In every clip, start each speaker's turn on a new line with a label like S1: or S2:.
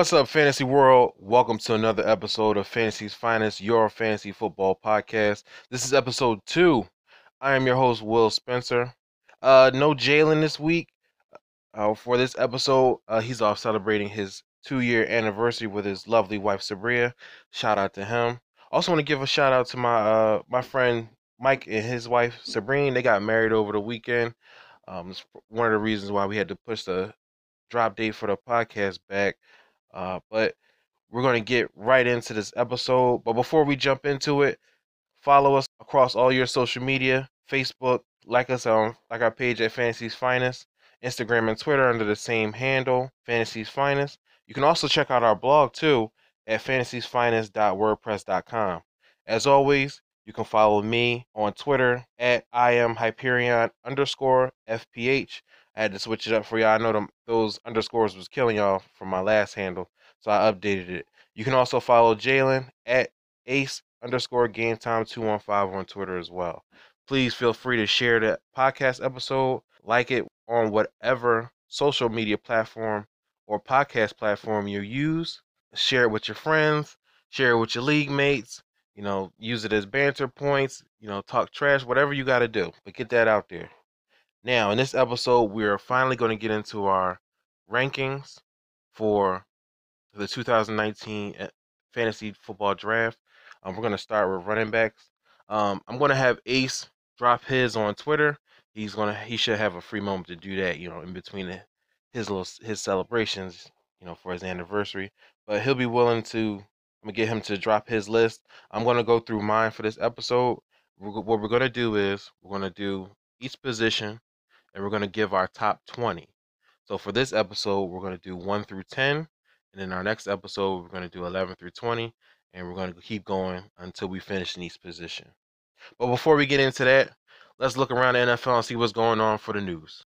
S1: What's up, Fantasy World? Welcome to another episode of Fantasy's Finest, your fantasy football podcast. This is episode two. I am your host, Will Spencer. Uh, no Jalen this week. Uh, for this episode, uh, he's off celebrating his two-year anniversary with his lovely wife Sabria. Shout out to him. Also, want to give a shout out to my uh my friend Mike and his wife Sabrine. They got married over the weekend. Um, it's one of the reasons why we had to push the drop date for the podcast back. Uh, but we're going to get right into this episode. But before we jump into it, follow us across all your social media Facebook, like us on like our page at Fantasy's Finest, Instagram and Twitter under the same handle, Fantasy's Finest. You can also check out our blog too at fantasysfinest.wordpress.com. As always, you can follow me on Twitter at I am Hyperion underscore FPH. I had to switch it up for y'all. I know them, those underscores was killing y'all from my last handle, so I updated it. You can also follow Jalen at Ace underscore Game Time two one five on Twitter as well. Please feel free to share the podcast episode, like it on whatever social media platform or podcast platform you use. Share it with your friends. Share it with your league mates. You know, use it as banter points. You know, talk trash, whatever you got to do, but get that out there. Now, in this episode, we're finally going to get into our rankings for the 2019 eh, fantasy football draft. Um, we're going to start with running backs. Um, I'm going to have Ace drop his on Twitter. He's gonna he should have a free moment to do that, you know, in between his little his celebrations, you know, for his anniversary. But he'll be willing to. I'm gonna get him to drop his list. I'm gonna go through mine for this episode. What we're gonna do is we're gonna do each position and we're going to give our top 20. So for this episode, we're going to do 1 through 10. And in our next episode, we're going to do 11 through 20. And we're going to keep going until we finish in each position. But before we get into that, let's look around the NFL and see what's going on for the news.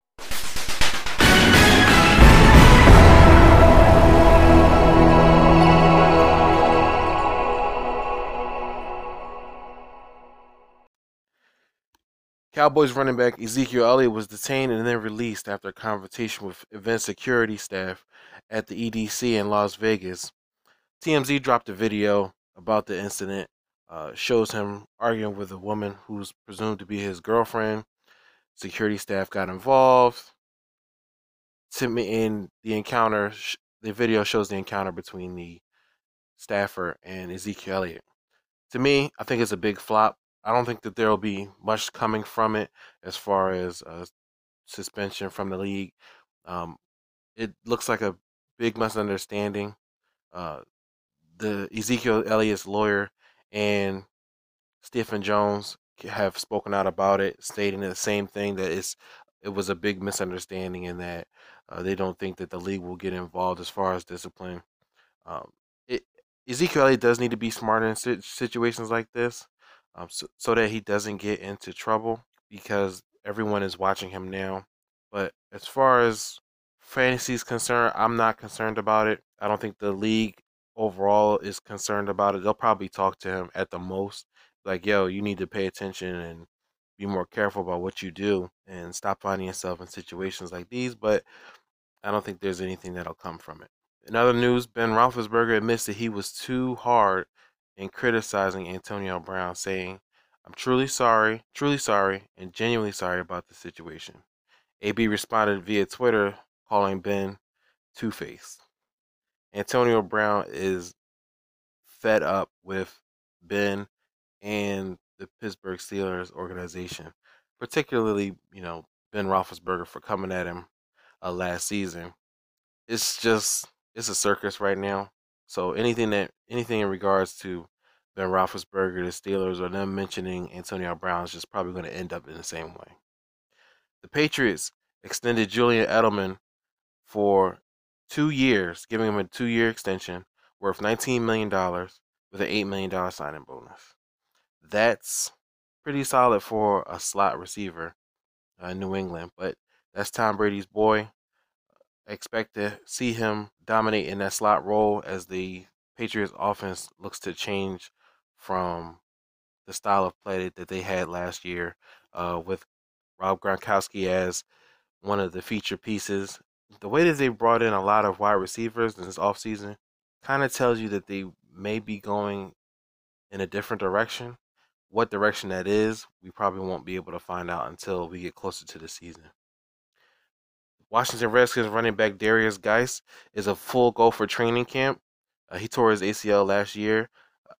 S1: Cowboys running back Ezekiel Elliott was detained and then released after a confrontation with event security staff at the EDC in Las Vegas. TMZ dropped a video about the incident. Uh, shows him arguing with a woman who's presumed to be his girlfriend. Security staff got involved. In the encounter, the video shows the encounter between the staffer and Ezekiel Elliott. To me, I think it's a big flop. I don't think that there will be much coming from it as far as uh, suspension from the league. Um, it looks like a big misunderstanding. Uh, the Ezekiel Elliott's lawyer and Stephen Jones have spoken out about it, stating the same thing that it's it was a big misunderstanding and that uh, they don't think that the league will get involved as far as discipline. Um, it, Ezekiel Elliott does need to be smarter in situations like this um, so, so that he doesn't get into trouble because everyone is watching him now. But as far as fantasy is concerned, I'm not concerned about it. I don't think the league overall is concerned about it. They'll probably talk to him at the most, like, yo, you need to pay attention and be more careful about what you do and stop finding yourself in situations like these. But I don't think there's anything that'll come from it. In other news, Ben Roethlisberger admits that he was too hard in criticizing Antonio Brown, saying, I'm truly sorry, truly sorry, and genuinely sorry about the situation. AB responded via Twitter, calling Ben Two Face. Antonio Brown is fed up with Ben and the Pittsburgh Steelers organization, particularly, you know, Ben Roethlisberger for coming at him uh, last season. It's just, it's a circus right now. So anything that anything in regards to Ben Roethlisberger, the Steelers, or them mentioning Antonio Brown is just probably going to end up in the same way. The Patriots extended Julian Edelman for two years, giving him a two-year extension worth $19 million with an $8 million signing bonus. That's pretty solid for a slot receiver uh, in New England, but that's Tom Brady's boy expect to see him dominate in that slot role as the Patriots offense looks to change from the style of play that they had last year uh, with Rob Gronkowski as one of the feature pieces the way that they brought in a lot of wide receivers in this offseason kind of tells you that they may be going in a different direction. What direction that is, we probably won't be able to find out until we get closer to the season. Washington Redskins running back Darius Guice is a full go for training camp. Uh, he tore his ACL last year.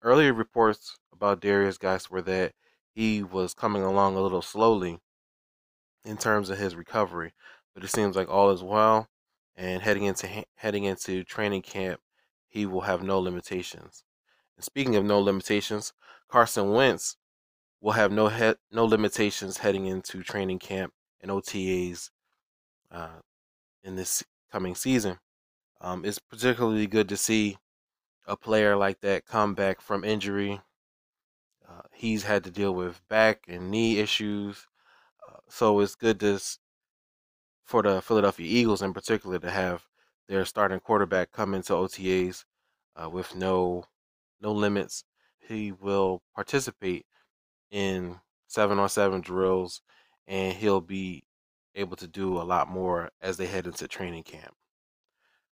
S1: Earlier reports about Darius Guice were that he was coming along a little slowly in terms of his recovery, but it seems like all is well. And heading into heading into training camp, he will have no limitations. And speaking of no limitations, Carson Wentz will have no he- no limitations heading into training camp and OTAs uh, in this coming season. Um, it's particularly good to see a player like that come back from injury. Uh, he's had to deal with back and knee issues, uh, so it's good to for the Philadelphia Eagles in particular to have their starting quarterback come into OTAs uh, with no no limits. He will participate in seven on seven drills, and he'll be able to do a lot more as they head into training camp.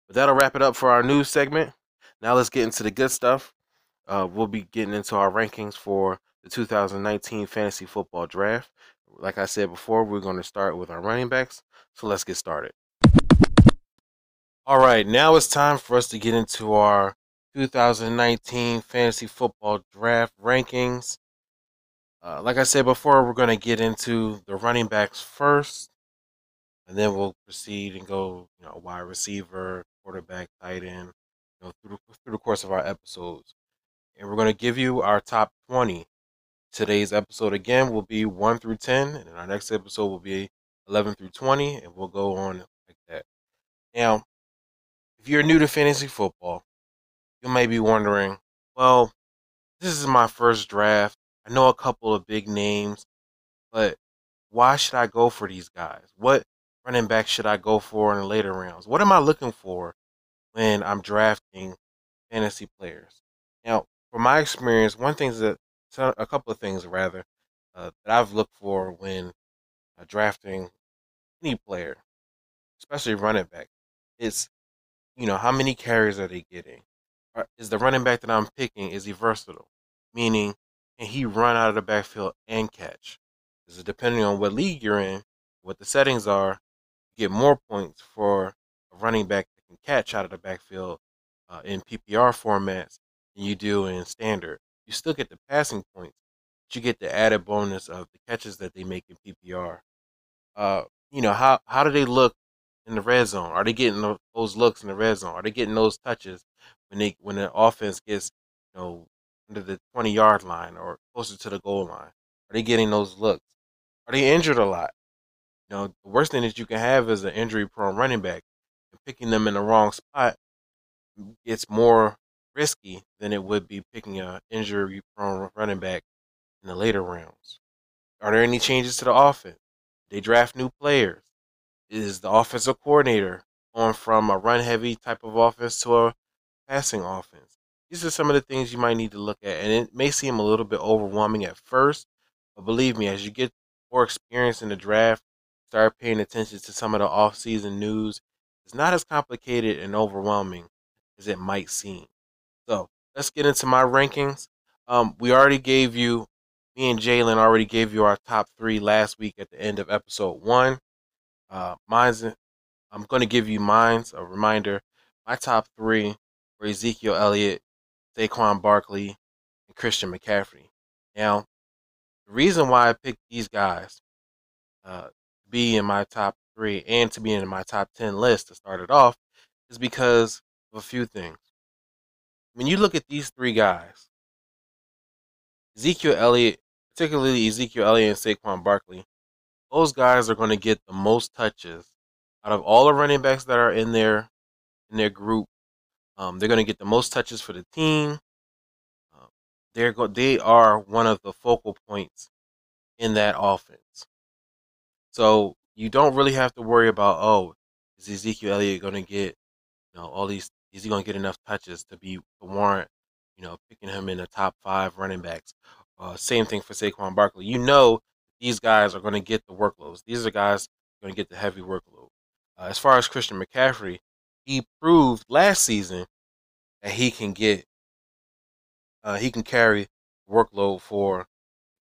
S1: But that'll wrap it up for our news segment. Now let's get into the good stuff. Uh, we'll be getting into our rankings for the 2019 fantasy football draft. Like I said before, we're going to start with our running backs. So let's get started. All right, now it's time for us to get into our 2019 fantasy football draft rankings. Uh, like I said before, we're going to get into the running backs first, and then we'll proceed and go, you know, wide receiver, quarterback, tight end, you know, through the, through the course of our episodes. And we're going to give you our top 20. Today's episode again will be 1 through 10, and our next episode will be 11 through 20, and we'll go on like that. Now, if you're new to fantasy football, you may be wondering, well, this is my first draft. I know a couple of big names, but why should I go for these guys? What running back should I go for in the later rounds? What am I looking for when I'm drafting fantasy players? Now, from my experience, one thing that a couple of things rather uh, that I've looked for when uh, drafting any player, especially running back, is you know how many carries are they getting? is the running back that I'm picking is he versatile? Meaning, can he run out of the backfield and catch? Because depending on what league you're in, what the settings are, get more points for a running back that can catch out of the backfield uh, in PPR formats than you do in standard. You still get the passing points, but you get the added bonus of the catches that they make in PPR. Uh, you know how how do they look in the red zone? Are they getting those looks in the red zone? Are they getting those touches when they when the offense gets you know under the twenty yard line or closer to the goal line? Are they getting those looks? Are they injured a lot? Know, the worst thing that you can have is an injury prone running back. And picking them in the wrong spot gets more risky than it would be picking an injury prone running back in the later rounds. Are there any changes to the offense? They draft new players. Is the offensive coordinator going from a run heavy type of offense to a passing offense. These are some of the things you might need to look at, and it may seem a little bit overwhelming at first, but believe me, as you get more experience in the draft, start paying attention to some of the off-season news, it's not as complicated and overwhelming as it might seem. So let's get into my rankings. Um, we already gave you, me and Jalen already gave you our top three last week at the end of episode one. Uh, mine's, I'm going to give you mine's a reminder. My top three were Ezekiel Elliott, Saquon Barkley, and Christian McCaffrey. Now, the reason why I picked these guys uh, be in my top three and to be in my top 10 list to start it off is because of a few things. When you look at these three guys, Ezekiel Elliott, particularly Ezekiel Elliott and Saquon Barkley, those guys are going to get the most touches out of all the running backs that are in their in their group um, they're going to get the most touches for the team. Uh, they're go- they are one of the focal points in that offense. So you don't really have to worry about oh, is Ezekiel Elliott going to get you know all these? Is he going to get enough touches to be to warrant you know picking him in the top five running backs? Uh, same thing for Saquon Barkley. You know these guys are going to get the workloads. These are guys going to get the heavy workload. Uh, as far as Christian McCaffrey, he proved last season that he can get uh, he can carry workload for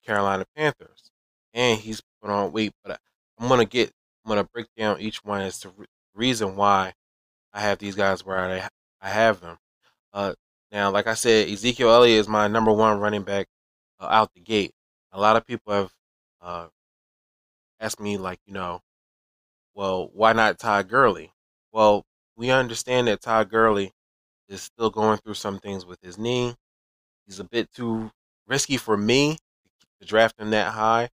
S1: Carolina Panthers, and he's put on weight. But I'm gonna get I'm gonna break down each one as to re- reason why I have these guys where I I have them. Uh, now, like I said, Ezekiel Elliott is my number one running back uh, out the gate. A lot of people have uh, asked me, like, you know, well, why not Todd Gurley? Well, we understand that Todd Gurley is still going through some things with his knee. He's a bit too risky for me to draft him that high,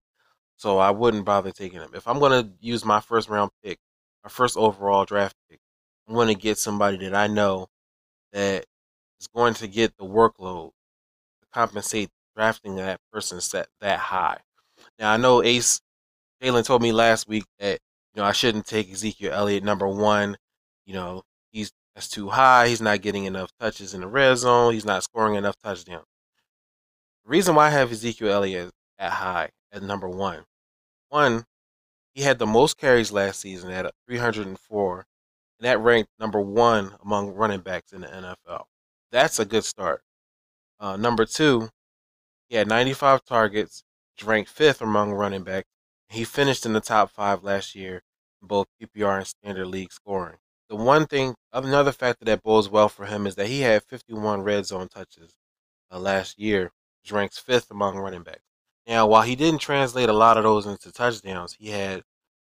S1: so I wouldn't bother taking him. If I'm going to use my first round pick, my first overall draft pick, I'm going to get somebody that I know that is going to get the workload to compensate drafting that person set that high. Now I know Ace Jalen told me last week that you know I shouldn't take Ezekiel Elliott number one. You know he's that's too high. He's not getting enough touches in the red zone. He's not scoring enough touchdowns. The reason why I have Ezekiel Elliott at high at number one, one, he had the most carries last season at 304, and that ranked number one among running backs in the NFL. That's a good start. Uh, number two, he had 95 targets, ranked fifth among running backs. He finished in the top five last year in both PPR and standard league scoring. The one thing, another factor that bodes well for him is that he had 51 red zone touches uh, last year, which ranks fifth among running backs. Now, while he didn't translate a lot of those into touchdowns, he had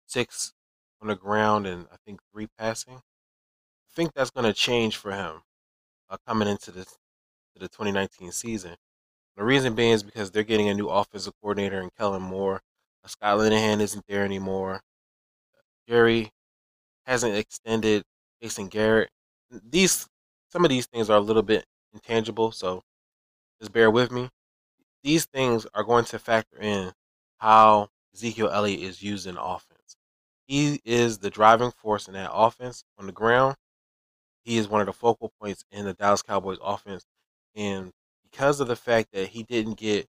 S1: six on the ground and I think three passing. I think that's going to change for him uh, coming into this to the 2019 season. The reason being is because they're getting a new offensive coordinator in Kellen Moore. Uh, Scott Linehan isn't there anymore. Jerry hasn't extended Jason Garrett. These some of these things are a little bit intangible, so just bear with me. These things are going to factor in how Ezekiel Elliott is used in offense. He is the driving force in that offense on the ground. He is one of the focal points in the Dallas Cowboys offense. And because of the fact that he didn't get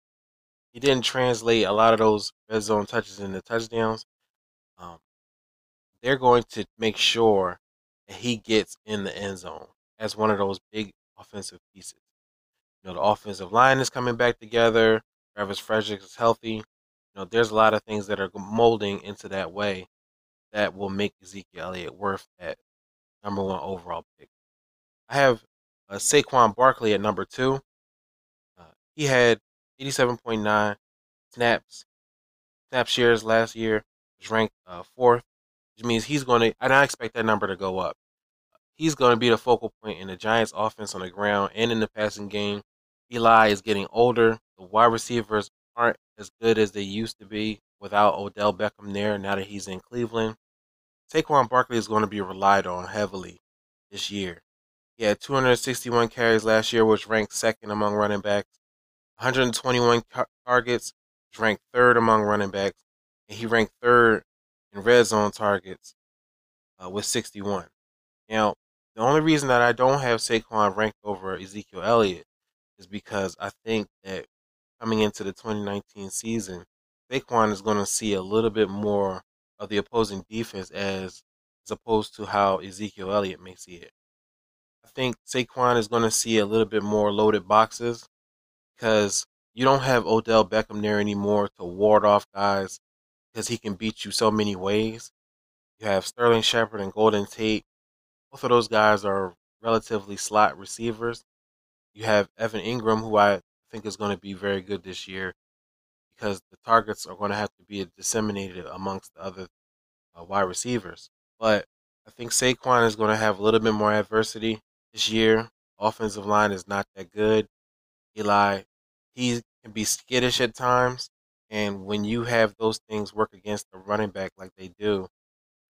S1: he didn't translate a lot of those red zone touches into touchdowns, um, they're going to make sure that he gets in the end zone as one of those big offensive pieces. You know, the offensive line is coming back together. Travis Frederick is healthy. You know, there's a lot of things that are molding into that way that will make Ezekiel Elliott worth that number one overall pick. I have uh, Saquon Barkley at number two. Uh, he had 87.9 snaps, snap shares last year, was ranked uh, fourth, which means he's going to, and I expect that number to go up. He's going to be the focal point in the Giants' offense on the ground and in the passing game. Eli is getting older. The wide receivers aren't as good as they used to be without Odell Beckham there now that he's in Cleveland. Saquon Barkley is going to be relied on heavily this year. He had 261 carries last year, which ranked second among running backs. 121 car- targets, which ranked third among running backs. And he ranked third in red zone targets uh, with 61. Now, the only reason that I don't have Saquon ranked over Ezekiel Elliott is because I think that coming into the 2019 season, Saquon is going to see a little bit more of the opposing defense as, as opposed to how Ezekiel Elliott may see it. I think Saquon is going to see a little bit more loaded boxes because you don't have Odell Beckham there anymore to ward off guys because he can beat you so many ways. You have Sterling Shepard and Golden Tate. Both of those guys are relatively slot receivers. You have Evan Engram, who I think is going to be very good this year because the targets are going to have to be disseminated amongst the other uh, wide receivers. But I think Saquon is going to have a little bit more adversity this year. Offensive line is not that good. Eli, he can be skittish at times. And when you have those things work against the running back like they do,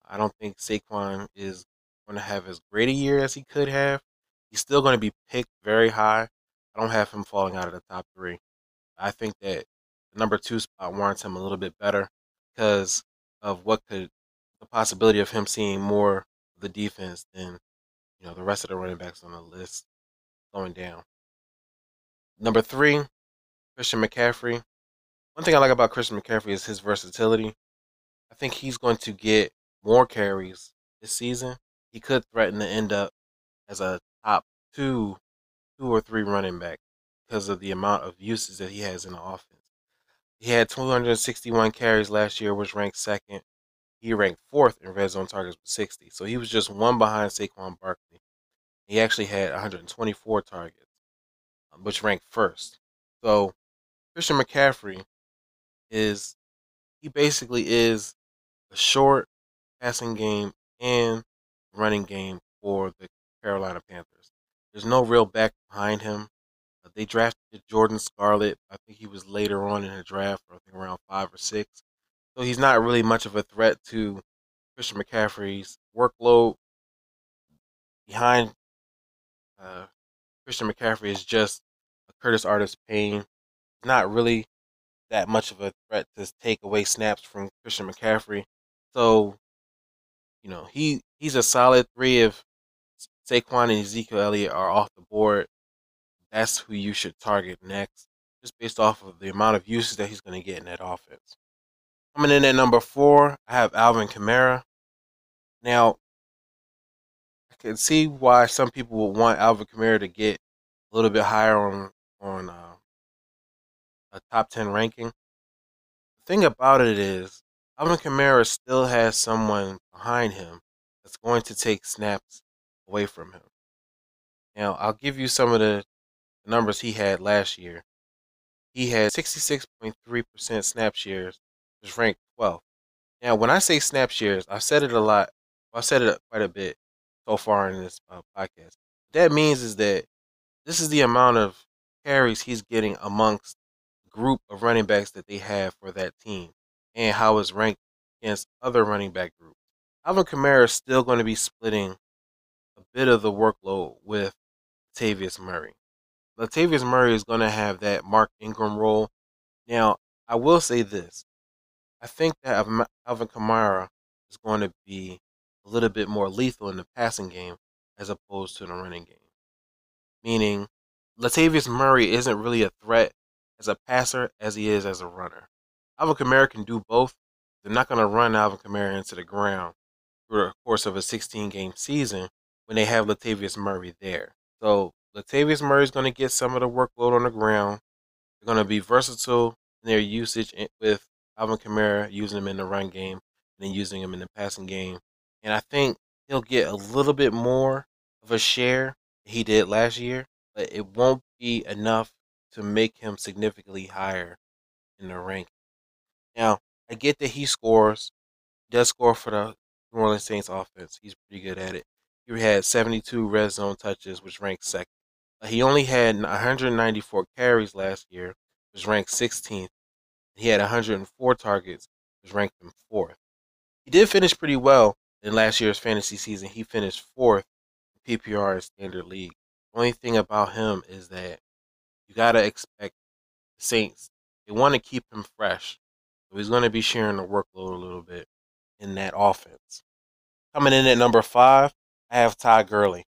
S1: I don't think Saquon is going to have as great a year as he could have. He's still going to be picked very high. I don't have him falling out of the top three. I think that the number two spot warrants him a little bit better because of what could the possibility of him seeing more of the defense than you know the rest of the running backs on the list going down. Number three, Christian McCaffrey. One thing I like about Christian McCaffrey is his versatility. I think he's going to get more carries this this season, he could threaten to end up as a top two, two or three running back because of the amount of uses that he has in the offense. He had 261 carries last year, which ranked second. He ranked fourth in red zone targets with 60. So he was just one behind Saquon Barkley. He actually had 124 targets, um, which ranked first. So Christian McCaffrey is he basically is a short passing game and running game for the Carolina Panthers. There's no real back behind him. Uh, they drafted Jordan Scarlett. I think he was later on in the draft, I think around five or six. So he's not really much of a threat to Christian McCaffrey's workload. Behind uh, Christian McCaffrey is just a Curtis Artis Payne. Not really that much of a threat to take away snaps from Christian McCaffrey. So, you know, he he's a solid three if Saquon and Ezekiel Elliott are off the board. That's who you should target next, just based off of the amount of uses that he's going to get in that offense. Coming in at number four, I have Alvin Kamara. Now, I can see why some people would want Alvin Kamara to get a little bit higher on on uh, a top ten ranking. The thing about it is, Alvin Kamara still has someone behind him that's going to take snaps away from him. Now, I'll give you some of the numbers he had last year. He had 66.3% snap shares, which ranked 12th. Now, when I say snap shares, I've said it a lot. I've said it quite a bit so far in this uh, podcast. What that means is that this is the amount of carries he's getting amongst group of running backs that they have for that team and how it's ranked against other running back groups. Alvin Kamara is still going to be splitting a bit of the workload with Latavius Murray. Latavius Murray is going to have that Mark Ingram role. Now, I will say this. I think that Alvin Kamara is going to be a little bit more lethal in the passing game as opposed to the running game. Meaning, Latavius Murray isn't really a threat as a passer as he is as a runner. Alvin Kamara can do both. They're not going to run Alvin Kamara into the ground through the course of a 16 game season when they have Latavius Murray there. So Latavius Murray is going to get some of the workload on the ground. They're going to be versatile in their usage with Alvin Kamara, using him in the run game and then using him in the passing game. And I think he'll get a little bit more of a share he did last year, but it won't be enough to make him significantly higher in the ranking. Now, I get that he scores, does score for the New Orleans Saints offense. He's pretty good at it. He had 72 red zone touches, which ranked second. Uh, he only had 194 carries last year, which ranked 16th. He had 104 targets, which ranked him fourth. He did finish pretty well in last year's fantasy season. He finished fourth in PPR and standard league. The only thing about him is that you gotta expect the Saints. They want to keep him fresh, so he's going to be sharing the workload a little bit in that offense. Coming in at number five, I have Todd Gurley.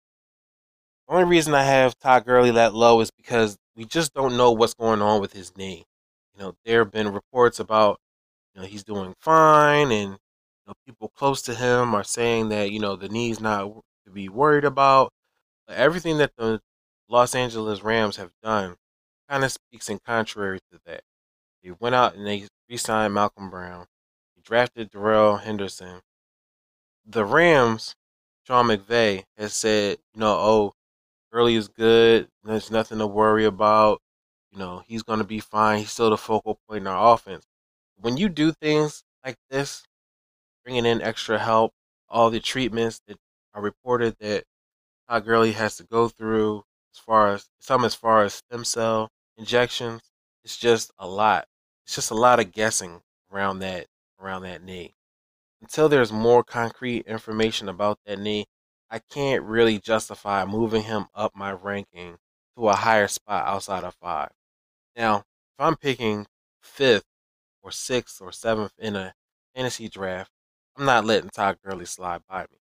S1: The only reason I have Todd Gurley that low is because we just don't know what's going on with his knee. You know, there have been reports about you know he's doing fine, and you know people close to him are saying that you know the knee's not to be worried about. But everything that the Los Angeles Rams have done kind of speaks in contrary to that. They went out and they re-signed Malcolm Brown. He drafted Darrell Henderson. The Rams, Sean McVay has said, you know, oh, Gurley is good. There's nothing to worry about. You know, he's going to be fine. He's still the focal point in our offense. When you do things like this, bringing in extra help, all the treatments that are reported that Todd Gurley has to go through, as far as some as far as stem cell injections. It's just a lot. It's just a lot of guessing around that around that knee. Until there's more concrete information about that knee, I can't really justify moving him up my ranking to a higher spot outside of five. Now, if I'm picking fifth or sixth or seventh in a fantasy draft, I'm not letting Todd Gurley slide by me.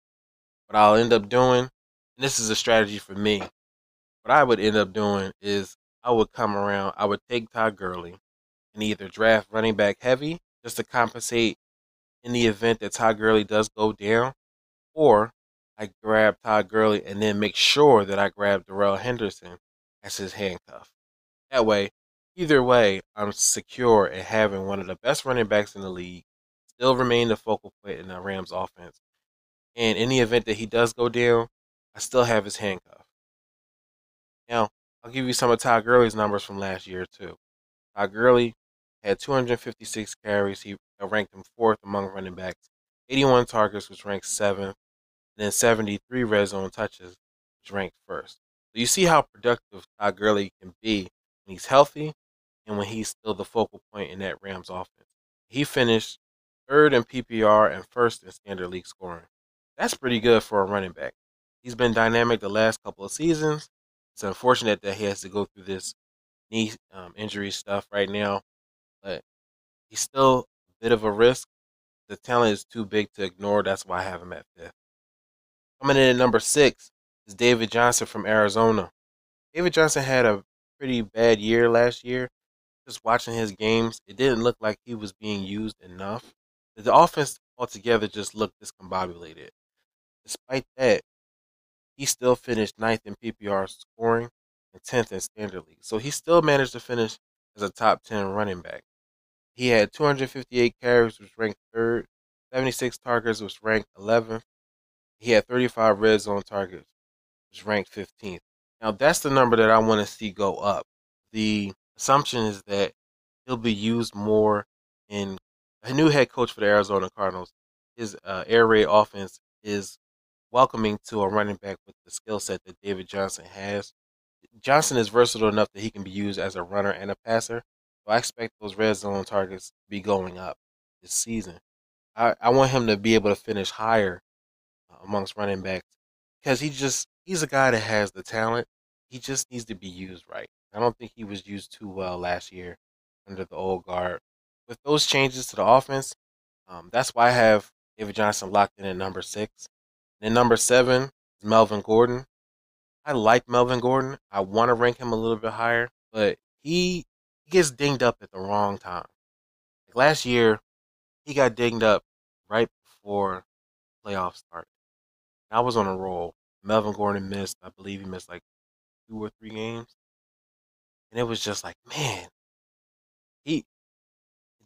S1: What I'll end up doing, and this is a strategy for me, what I would end up doing is I would come around, I would take Todd Gurley and either draft running back heavy just to compensate in the event that Todd Gurley does go down, or I grab Todd Gurley and then make sure that I grab Darrell Henderson as his handcuff. That way, either way, I'm secure in having one of the best running backs in the league, still remain the focal point in the Rams offense. And in the event that he does go down, I still have his handcuff. Now, I'll give you some of Todd Gurley's numbers from last year, too. Todd Gurley had 256 carries. He ranked him fourth among running backs. 81 targets, which ranked seventh and then 73 red zone touches, which ranked first. So you see how productive Todd Gurley can be when he's healthy and when he's still the focal point in that Rams offense. He finished third in PPR and first in standard league scoring. That's pretty good for a running back. He's been dynamic the last couple of seasons. It's unfortunate that he has to go through this knee um, injury stuff right now, but he's still a bit of a risk. The talent is too big to ignore. That's why I have him at fifth. Coming in at number six is David Johnson from Arizona. David Johnson had a pretty bad year last year. Just watching his games, it didn't look like he was being used enough. The offense altogether just looked discombobulated. Despite that, he still finished ninth in PPR scoring and 10th in standard league. So he still managed to finish as a top 10 running back. He had 258 carries, which ranked third, 76 targets, which ranked 11th, he had 35 red zone targets, which ranked 15th. Now, that's the number that I want to see go up. The assumption is that he'll be used more in a new head coach for the Arizona Cardinals. His uh, air raid offense is welcoming to a running back with the skill set that David Johnson has. Johnson is versatile enough that he can be used as a runner and a passer. So I expect those red zone targets to be going up this season. I, I want him to be able to finish higher amongst running backs because he just he's a guy that has the talent. He just needs to be used right. I don't think he was used too well last year under the old guard. With those changes to the offense, um, that's why I have David Johnson locked in at number six. And number seven is Melvin Gordon. I like Melvin Gordon. I want to rank him a little bit higher, but he he gets dinged up at the wrong time. Like last year, he got dinged up right before playoffs started. I was on a roll. Melvin Gordon missed, I believe he missed like two or three games. And it was just like, man, he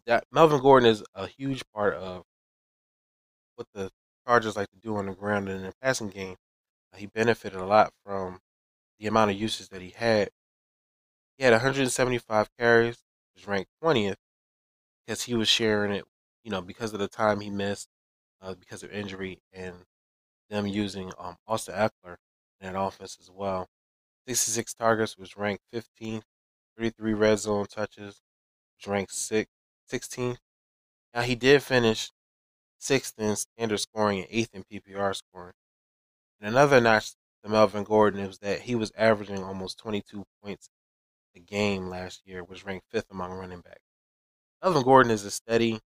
S1: that Melvin Gordon is a huge part of what the Chargers like to do on the ground and in the passing game. He benefited a lot from the amount of usage that he had. He had 175 carries, which ranked 20th, because he was sharing it, you know, because of the time he missed, uh, because of injury, and them using um, Austin Ekeler in that offense as well. 66 targets, was ranked 15th. 33 red zone touches, which ranked 16th. Now, he did finish sixth in standard scoring and eighth in PPR scoring. And another notch to Melvin Gordon was that he was averaging almost 22 points a game last year, was ranked fifth among running backs. Melvin Gordon is a steady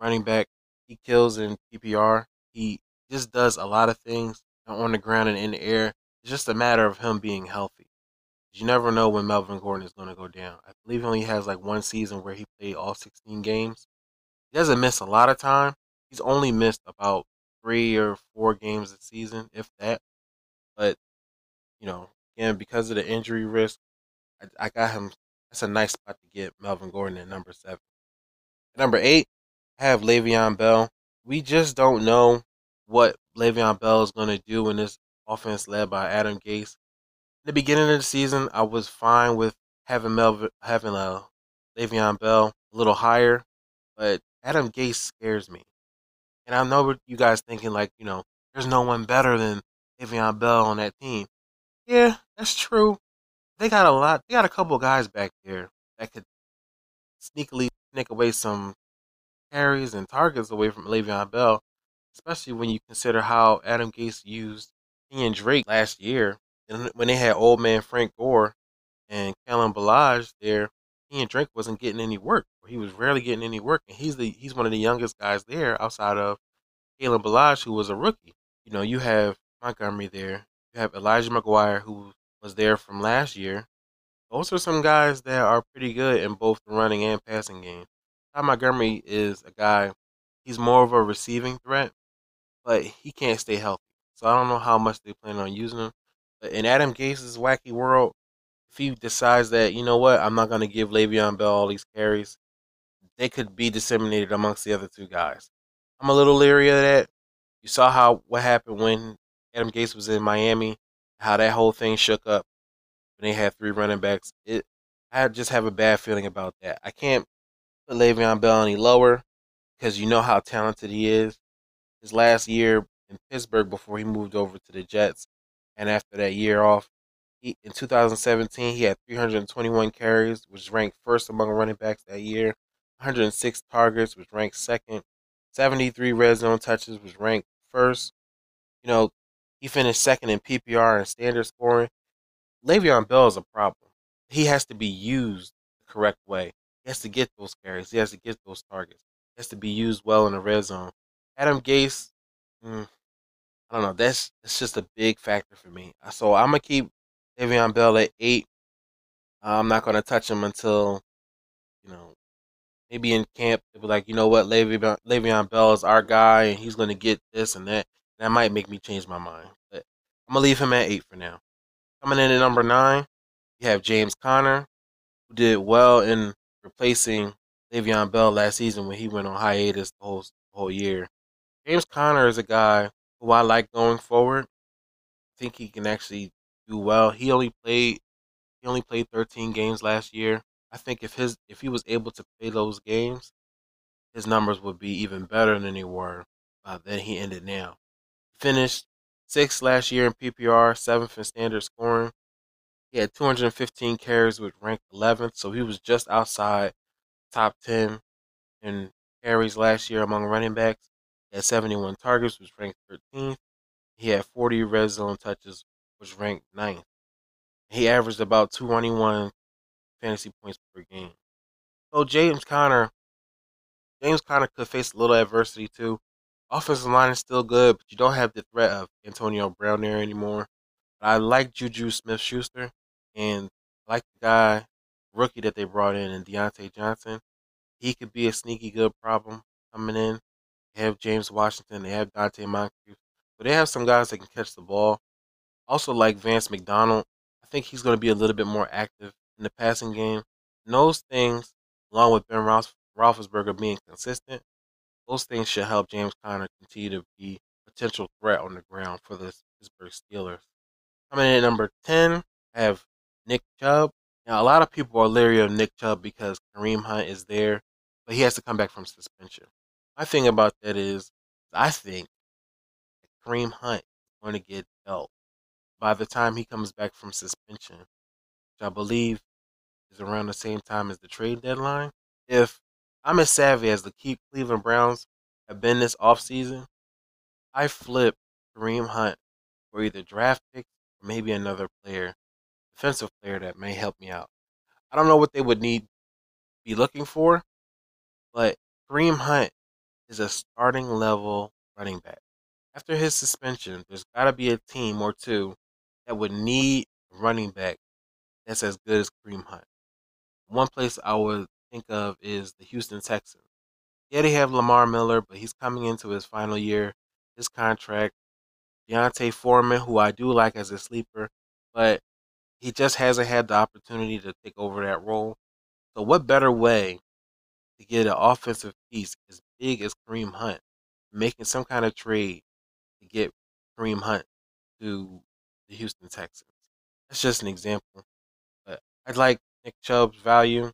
S1: running back. He kills in PPR. He just does a lot of things on the ground and in the air. It's just a matter of him being healthy. You never know when Melvin Gordon is going to go down. I believe he only has like one season where he played all 16 games. He doesn't miss a lot of time. He's only missed about three or four games a season, if that. But, you know, again, because of the injury risk, I, I got him. That's a nice spot to get Melvin Gordon at number seven. At number eight, I have Le'Veon Bell. We just don't know what Le'Veon Bell is going to do in this offense led by Adam Gase. In the beginning of the season, I was fine with having Melvin, having a uh, Le'Veon Bell a little higher, but Adam Gase scares me. And I know you guys thinking like, you know, there's no one better than Le'Veon Bell on that team. Yeah, that's true. They got a lot. They got a couple guys back there that could sneakily sneak away some carries and targets away from Le'Veon Bell especially when you consider how Adam Gase used Kenyan Drake last year. And when they had old man Frank Gore and Kalen Ballage there, Kenyan Drake wasn't getting any work. He was rarely getting any work, and he's the he's one of the youngest guys there outside of Kalen Ballage, who was a rookie. You know, you have Montgomery there. You have Elijah McGuire, who was there from last year. Those are some guys that are pretty good in both the running and passing game. Ty Montgomery is a guy. He's more of a receiving threat, but he can't stay healthy. So I don't know how much they plan on using him. But in Adam Gase's wacky world, if he decides that you know what, I'm not going to give Le'Veon Bell all these carries, they could be disseminated amongst the other two guys. I'm a little leery of that. You saw how what happened when Adam Gase was in Miami, how that whole thing shook up when they had three running backs. It, I just have a bad feeling about that. I can't put Le'Veon Bell any lower because you know how talented he is. His last year in Pittsburgh before he moved over to the Jets, and after that year off, he, in 2017 he had 321 carries, which ranked first among running backs that year. 106 targets, which ranked second. 73 red zone touches, which ranked first. You know, he finished second in PPR and standard scoring. Le'Veon Bell is a problem. He has to be used the correct way. He has to get those carries. He has to get those targets. He has to be used well in the red zone. Adam Gase, mm, I don't know. That's that's just a big factor for me. So I'm gonna keep Le'Veon Bell at eight. I'm not gonna touch him until you know maybe in camp they be like, you know what, Le'Veon, Le'Veon Bell is our guy, and he's gonna get this and that. That might make me change my mind, but I'm gonna leave him at eight for now. Coming in at number nine, you have James Conner, who did well in replacing Le'Veon Bell last season when he went on hiatus the whole the whole year. James Conner is a guy who I like going forward. I think he can actually do well. He only played he only played 13 games last year. I think if his if he was able to play those games, his numbers would be even better than they were uh, than he ended now. He finished sixth last year in PPR, seventh in standard scoring. He had 215 carries, which ranked 11th, so he was just outside top 10 in carries last year among running backs. He had 71 targets, which ranked 13th. He had 40 red zone touches, which ranked 9th. He averaged about 221 fantasy points per game. So James Conner, James Conner could face a little adversity too. Offensive line is still good, but you don't have the threat of Antonio Brown there anymore. But I like Juju Smith Schuster and I like the guy, rookie that they brought in, and Diontae Johnson. He could be a sneaky good problem coming in. They have James Washington, they have Donte Moncrief. But they have some guys that can catch the ball. Also like Vance McDonald. I think he's going to be a little bit more active in the passing game. And those things, along with Ben Roethlisberger being consistent, those things should help James Conner continue to be a potential threat on the ground for the Pittsburgh Steelers. Coming in at number 10, I have Nick Chubb. Now, a lot of people are leery of Nick Chubb because Kareem Hunt is there, but he has to come back from suspension. My thing about that is, I think Kareem Hunt is going to get dealt by the time he comes back from suspension, which I believe is around the same time as the trade deadline. If I'm as savvy as the Cleveland Browns have been this offseason, I flip Kareem Hunt for either draft picks or maybe another player, defensive player that may help me out. I don't know what they would need be looking for, but Kareem Hunt is a starting level running back. After his suspension, there's got to be a team or two that would need a running back that's as good as Kareem Hunt. One place I would think of is the Houston Texans. Yeah, they have Lamar Miller, but he's coming into his final year, his contract. D'Onta Foreman, who I do like as a sleeper, but he just hasn't had the opportunity to take over that role. So, what better way to get an offensive piece as big as Kareem Hunt, making some kind of trade to get Kareem Hunt to the Houston Texans? That's just an example. But I'd like Nick Chubb's value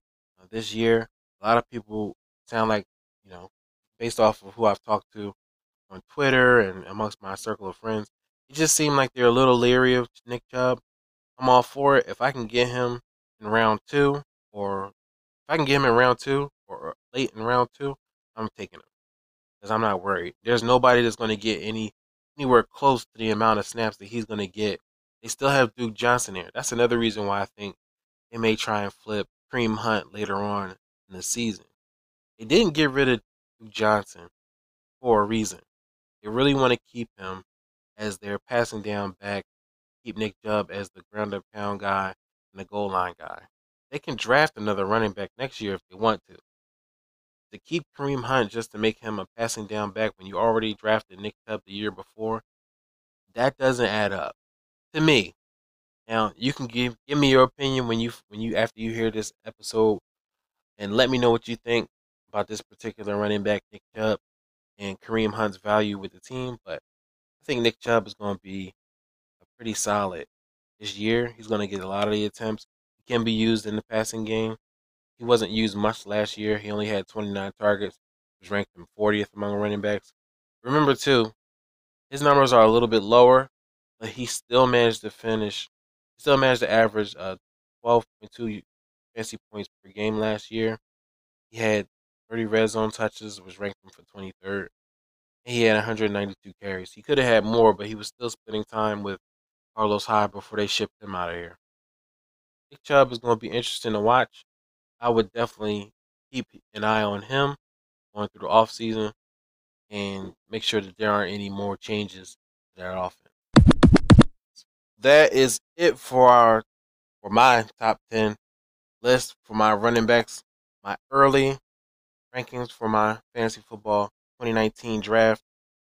S1: this year. A lot of people sound like, you know, based off of who I've talked to on Twitter and amongst my circle of friends, it just seemed like they're a little leery of Nick Chubb. I'm all for it. If I can get him in round two, or if I can get him in round two, or late in round two, I'm taking him because I'm not worried. There's nobody that's going to get any anywhere close to the amount of snaps that he's going to get. They still have Duke Johnson there. That's another reason why I think they may try and flip Kareem Hunt later on in the season. They didn't get rid of Johnson for a reason. They really want to keep him as their passing down back, keep Nick Chubb as the ground up pound guy and the goal line guy. They can draft another running back next year if they want to. to keep Kareem Hunt just to make him a passing down back when you already drafted Nick Chubb the year before, that doesn't add up to me. Now you can give give me your opinion when you when you after you hear this episode, and let me know what you think about this particular running back Nick Chubb and Kareem Hunt's value with the team. But I think Nick Chubb is going to be a pretty solid this year. He's going to get a lot of the attempts. He can be used in the passing game. He wasn't used much last year. He only had 29 targets, which ranked him 40th among running backs. Remember too, his numbers are a little bit lower, but he still managed to finish still managed to average uh, 12.2 fantasy points per game last year. He had 30 red zone touches, which ranked him for 23rd. And he had 192 carries. He could have had more, but he was still spending time with Carlos Hyde before they shipped him out of here. Nick Chubb is going to be interesting to watch. I would definitely keep an eye on him going through the offseason and make sure that there aren't any more changes to that offense that is it for our for my top ten list for my running backs. My early rankings for my fantasy football 2019 draft.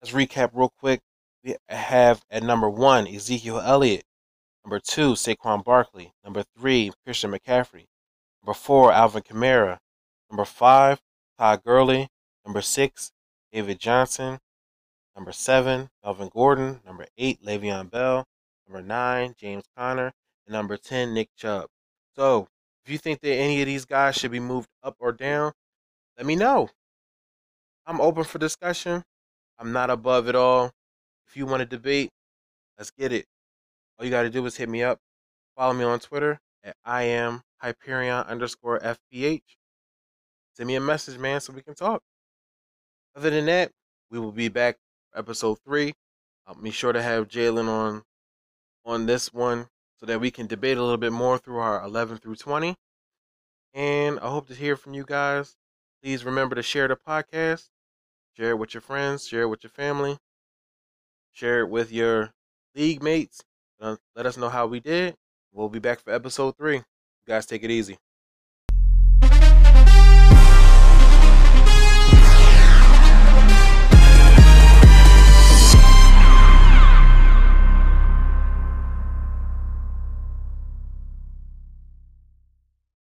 S1: Let's recap real quick. We have at number one Ezekiel Elliott, number two Saquon Barkley, number three Christian McCaffrey, number four Alvin Kamara, number five Todd Gurley, number six David Johnson, number seven Melvin Gordon, number eight Le'Veon Bell, Number nine, James Conner. And number 10, Nick Chubb. So, if you think that any of these guys should be moved up or down, let me know. I'm open for discussion. I'm not above it all. If you want to debate, let's get it. All you got to do is hit me up. Follow me on Twitter at I am Hyperion underscore FPH. Send me a message, man, so we can talk. Other than that, we will be back for episode three. I'll be sure to have Jalen on on this one so that we can debate a little bit more through our 11 through 20. And I hope to hear from you guys. Please remember to share the podcast, share it with your friends, share it with your family, share it with your league mates. Uh, let us know how we did. We'll be back for episode three. You guys take it easy.